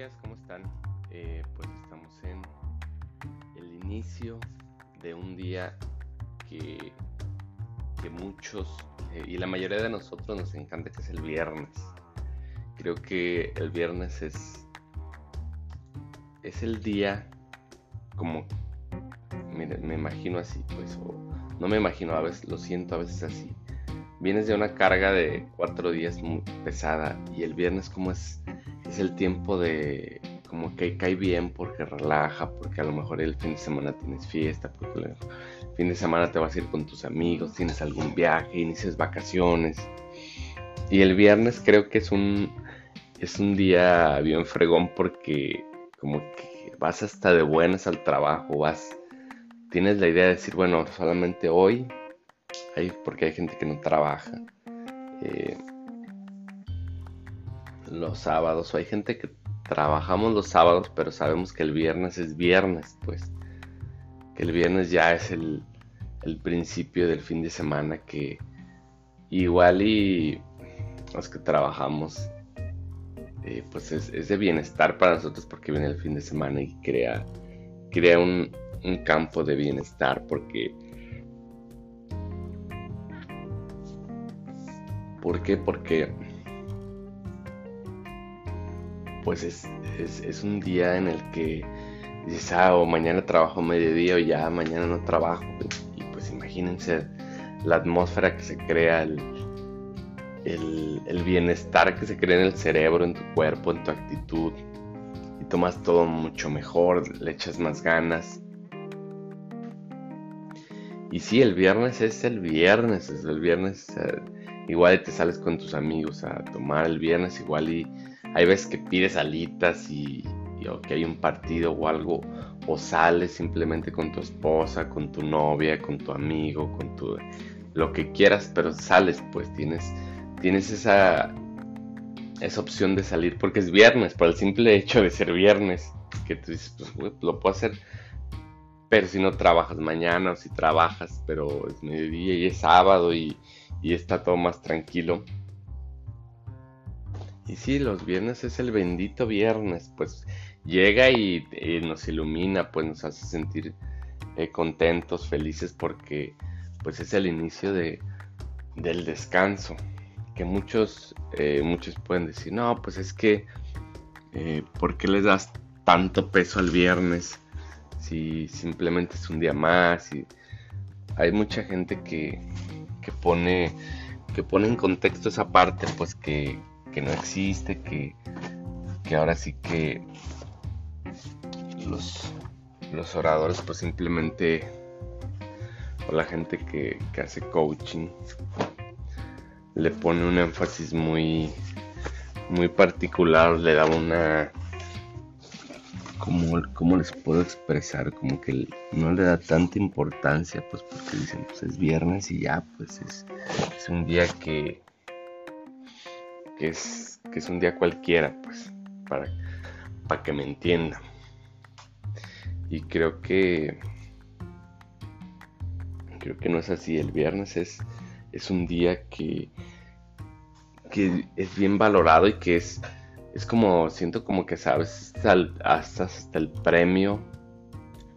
días, ¿cómo están? Eh, pues estamos en el inicio de un día que, muchos eh, y la mayoría de nosotros nos encanta que es el viernes. Creo que el viernes es, es el día como, me imagino así, pues, o no me imagino, a veces lo siento a veces así. Vienes de una carga de cuatro días muy pesada y el viernes como es es el tiempo de como que cae bien porque relaja, porque a lo mejor el fin de semana tienes fiesta, porque el fin de semana te vas a ir con tus amigos, tienes algún viaje, inicias vacaciones. Y el viernes creo que es un es un día bien fregón porque como que vas hasta de buenas al trabajo, vas tienes la idea de decir, bueno, solamente hoy hay porque hay gente que no trabaja. Eh, los sábados, o hay gente que trabajamos los sábados, pero sabemos que el viernes es viernes, pues, que el viernes ya es el, principio del fin de semana, que igual y los que trabajamos, eh, pues es, de bienestar para nosotros porque viene el fin de semana y crea, crea un, un campo de bienestar, porque... ¿Por qué? Porque pues es, un día en el que dices, ah, o mañana trabajo mediodía o ya mañana no trabajo. Y pues imagínense la atmósfera que se crea, el, el, bienestar que se crea en el cerebro, en tu cuerpo, en tu actitud. Y tomas todo mucho mejor, le echas más ganas. Y sí, el viernes es el viernes, es el viernes. Eh, igual te sales con tus amigos a tomar el viernes, igual y hay veces que pides alitas y, o que hay un partido o algo, o sales simplemente con tu esposa, con tu novia, con tu amigo, con tu lo que quieras, pero sales, pues tienes, tienes esa, esa opción de salir porque es viernes, por el simple hecho de ser viernes, que tú dices, pues lo puedo hacer, pero si no trabajas mañana o si trabajas, pero es mediodía y es sábado y, y está todo más tranquilo y sí, los viernes es el bendito viernes, pues llega y, nos ilumina, pues nos hace sentir eh, contentos, felices, porque pues es el inicio de, del descanso. Que muchos, eh, muchos pueden decir, no, pues es que, eh, ¿por qué les das tanto peso al viernes? Si simplemente es un día más. Y hay mucha gente que, que pone que pone en contexto esa parte, pues que, que no existe, que, que ahora sí que los, los oradores pues simplemente o la gente que, que hace coaching le pone un énfasis muy muy particular, le da una como, ¿cómo les puedo expresar? Como que no le da tanta importancia, pues porque dicen, pues es viernes y ya, pues es, es un día que, que es, que es un día cualquiera, pues, para, para que me entiendan. Y creo que creo que no es así. El viernes es, es un día que, que es bien valorado y que es, es como, siento como que sabes, hasta, hasta el premio,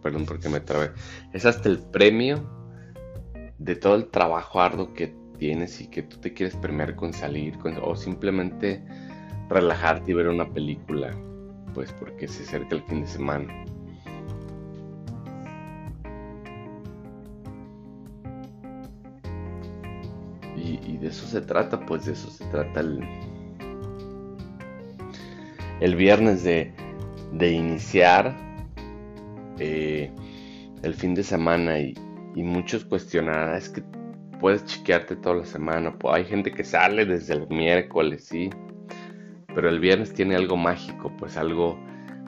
perdón porque me trabé, es hasta el premio de todo el trabajo arduo que tienes y que tú te quieres premiar con salir o simplemente relajarte y ver una película, pues porque se acerca el fin de semana. Y, de eso se trata, pues de eso se trata el, el viernes de, de iniciar eh, el fin de semana y, y muchos cuestionarán, es que puedes chiquearte toda la semana. Hay gente que sale desde el miércoles, sí. Pero el viernes tiene algo mágico, pues algo,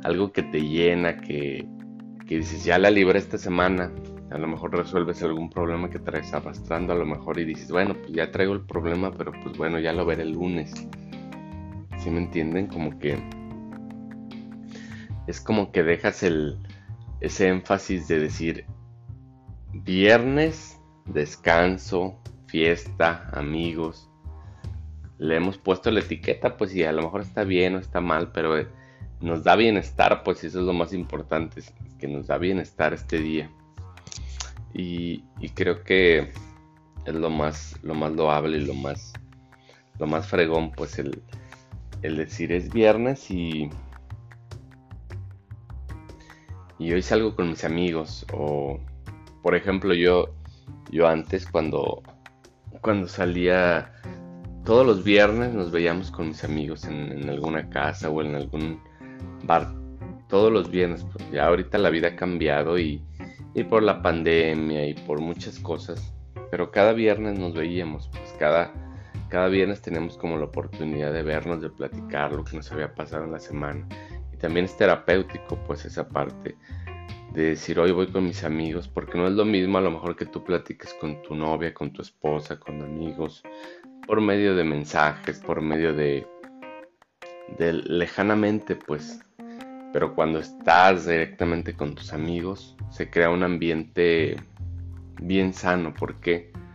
algo que te llena, que, que dices, ya la libré esta semana. A lo mejor resuelves algún problema que traes arrastrando, a lo mejor y dices, bueno, pues ya traigo el problema, pero pues bueno, ya lo veré el lunes. ¿Sí me entienden? Como que es como que dejas el, ese énfasis de decir, viernes descanso, fiesta, amigos. Le hemos puesto la etiqueta, pues si a lo mejor está bien o está mal, pero nos da bienestar, pues eso es lo más importante, que nos da bienestar este día. Y, creo que es lo más, lo más loable y lo más, lo más fregón, pues el, el decir es viernes y, y hoy salgo con mis amigos. O, por ejemplo, yo, yo antes cuando, cuando salía todos los viernes nos veíamos con mis amigos en, alguna casa o en algún bar. Todos los viernes, pues ya ahorita la vida ha cambiado y, y por la pandemia y por muchas cosas. Pero cada viernes nos veíamos, pues cada, cada viernes teníamos como la oportunidad de vernos, de platicar lo que nos había pasado en la semana. Y también es terapéutico, pues esa parte de decir hoy voy con mis amigos, porque no es lo mismo a lo mejor que tú platiques con tu novia, con tu esposa, con amigos, por medio de mensajes, por medio de, de lejanamente, pues. Pero cuando estás directamente con tus amigos, se crea un ambiente bien sano. ¿Por qué? Porque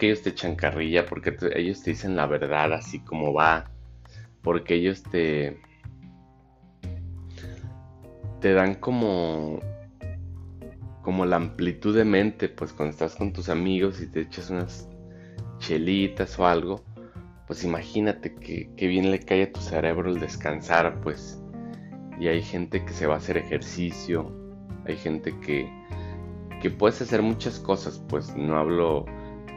ellos te echan carrilla, porque ellos te dicen la verdad así como va, porque ellos te te dan como como la amplitud de mente, pues cuando estás con tus amigos y te echas unas chelitas o algo, pues imagínate que, bien le cae a tu cerebro el descansar, pues. Y hay gente que se va a hacer ejercicio, hay gente que, que puedes hacer muchas cosas, pues no hablo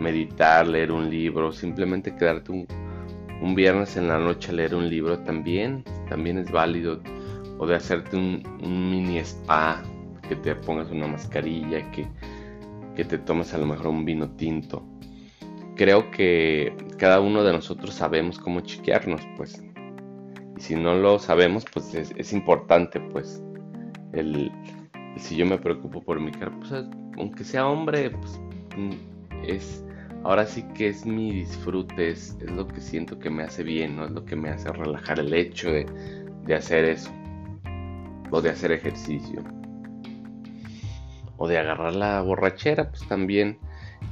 meditar, leer un libro, simplemente quedarte un, un viernes en la noche a leer un libro también, también es válido. O de hacerte un, mini spa, que te pongas una mascarilla, que, que te tomes a lo mejor un vino tinto creo que cada uno de nosotros sabemos cómo chequearnos, pues. Y si no lo sabemos, pues es, importante, pues. El, si yo me preocupo por mi cara, pues aunque sea hombre, pues mm, es. Ahora sí que es mi disfrute, es, lo que siento que me hace bien, no es lo que me hace relajar el hecho de, de hacer eso. O de hacer ejercicio. O de agarrar la borrachera, pues también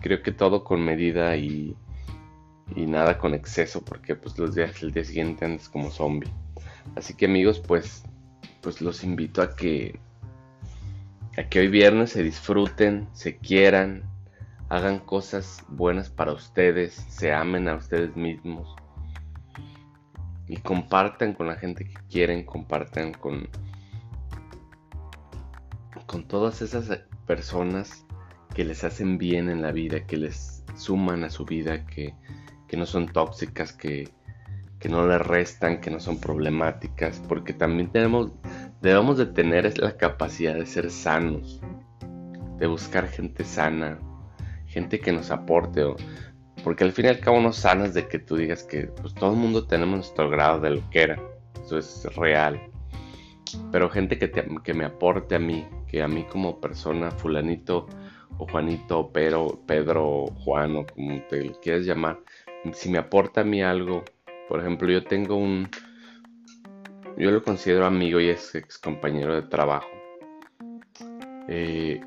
creo que todo con medida y, y nada con exceso, porque pues los días, el día siguiente andas como zombie. Así que amigos, pues, pues los invito a que, a que hoy viernes se disfruten, se quieran, hagan cosas buenas para ustedes, se amen a ustedes mismos y compartan con la gente que quieren, compartan con, con todas esas personas que les hacen bien en la vida, que les suman a su vida, que, no son tóxicas, que, no le restan, que no son problemáticas, porque también tenemos, debemos de tener la capacidad de ser sanos, de buscar gente sana, gente que nos aporte, porque al fin y al cabo no sanas de que tú digas que pues, todo el mundo tenemos nuestro grado de lo que era, eso es real, pero gente que, que me aporte a mí, que a mí como persona, fulanito, o Juanito, Pedro, Pedro, Juan o como te quieras llamar, si me aporta a mí algo, por ejemplo, yo tengo un, yo lo considero amigo y es ex compañero de trabajo, eh,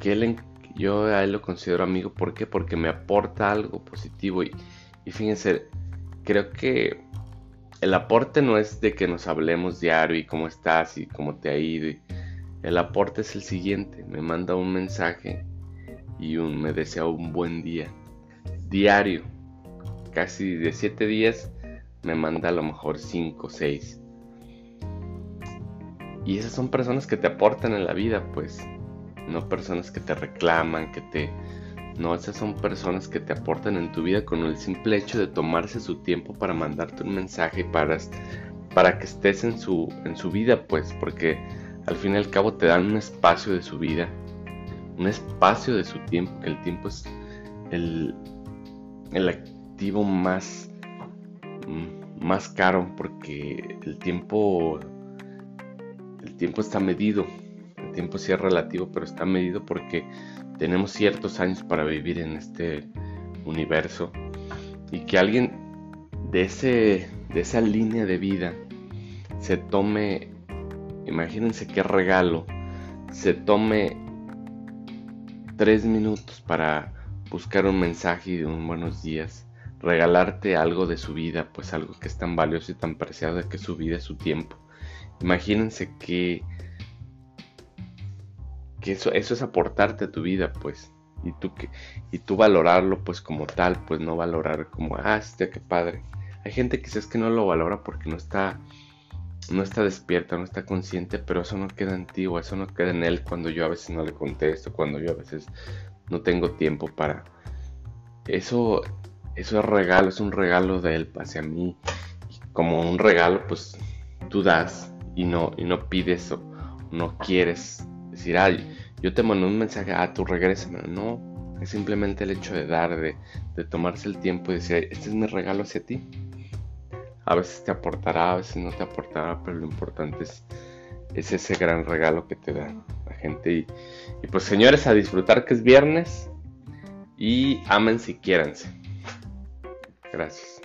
que él, yo a él lo considero amigo, ¿por qué? Porque me aporta algo positivo y, y fíjense, creo que el aporte no es de que nos hablemos diario y cómo estás y cómo te ha ido. El aporte es el siguiente, me manda un mensaje y un, me desea un buen día. Diario, casi de 7 días, me manda a lo mejor 5 o 6. Y esas son personas que te aportan en la vida, pues. No personas que te reclaman, que te... No, esas son personas que te aportan en tu vida con el simple hecho de tomarse su tiempo para mandarte un mensaje para, para que estés en su, en su vida, pues, porque al fin y al cabo te dan un espacio de su vida, un espacio de su tiempo, que el tiempo es el, el activo más, más caro porque el tiempo, el tiempo está medido, tiempo sí es relativo, pero está medido porque tenemos ciertos años para vivir en este universo y que alguien de, ese, de esa línea de vida se tome imagínense qué regalo, se tome tres minutos para buscar un mensaje de un buenos días regalarte algo de su vida, pues algo que es tan valioso y tan preciado que su vida es su tiempo. Imagínense que, eso, eso es aportarte a tu vida, pues. Y tú, que, y tú valorarlo pues como tal, pues no valorar como, ah, este qué padre. Hay gente que es que no lo valora porque no está, no está despierta, no está consciente, pero eso no queda en ti o eso no queda en él cuando yo a veces no le contesto, cuando yo a veces no tengo tiempo para... Eso, eso es regalo, es un regalo de él hacia mí. como un regalo, pues tú das y no, y no pides o no quieres decir, ay, yo te mando un mensaje, ah, tú regresa. No, es simplemente el hecho de dar, de, de tomarse el tiempo y decir, este es mi regalo hacia ti. A veces te aportará, a veces no te aportará, pero lo importante es, es ese gran regalo que te da la gente. Y, y pues señores, a disfrutar que es viernes y amen si quieranse. Gracias.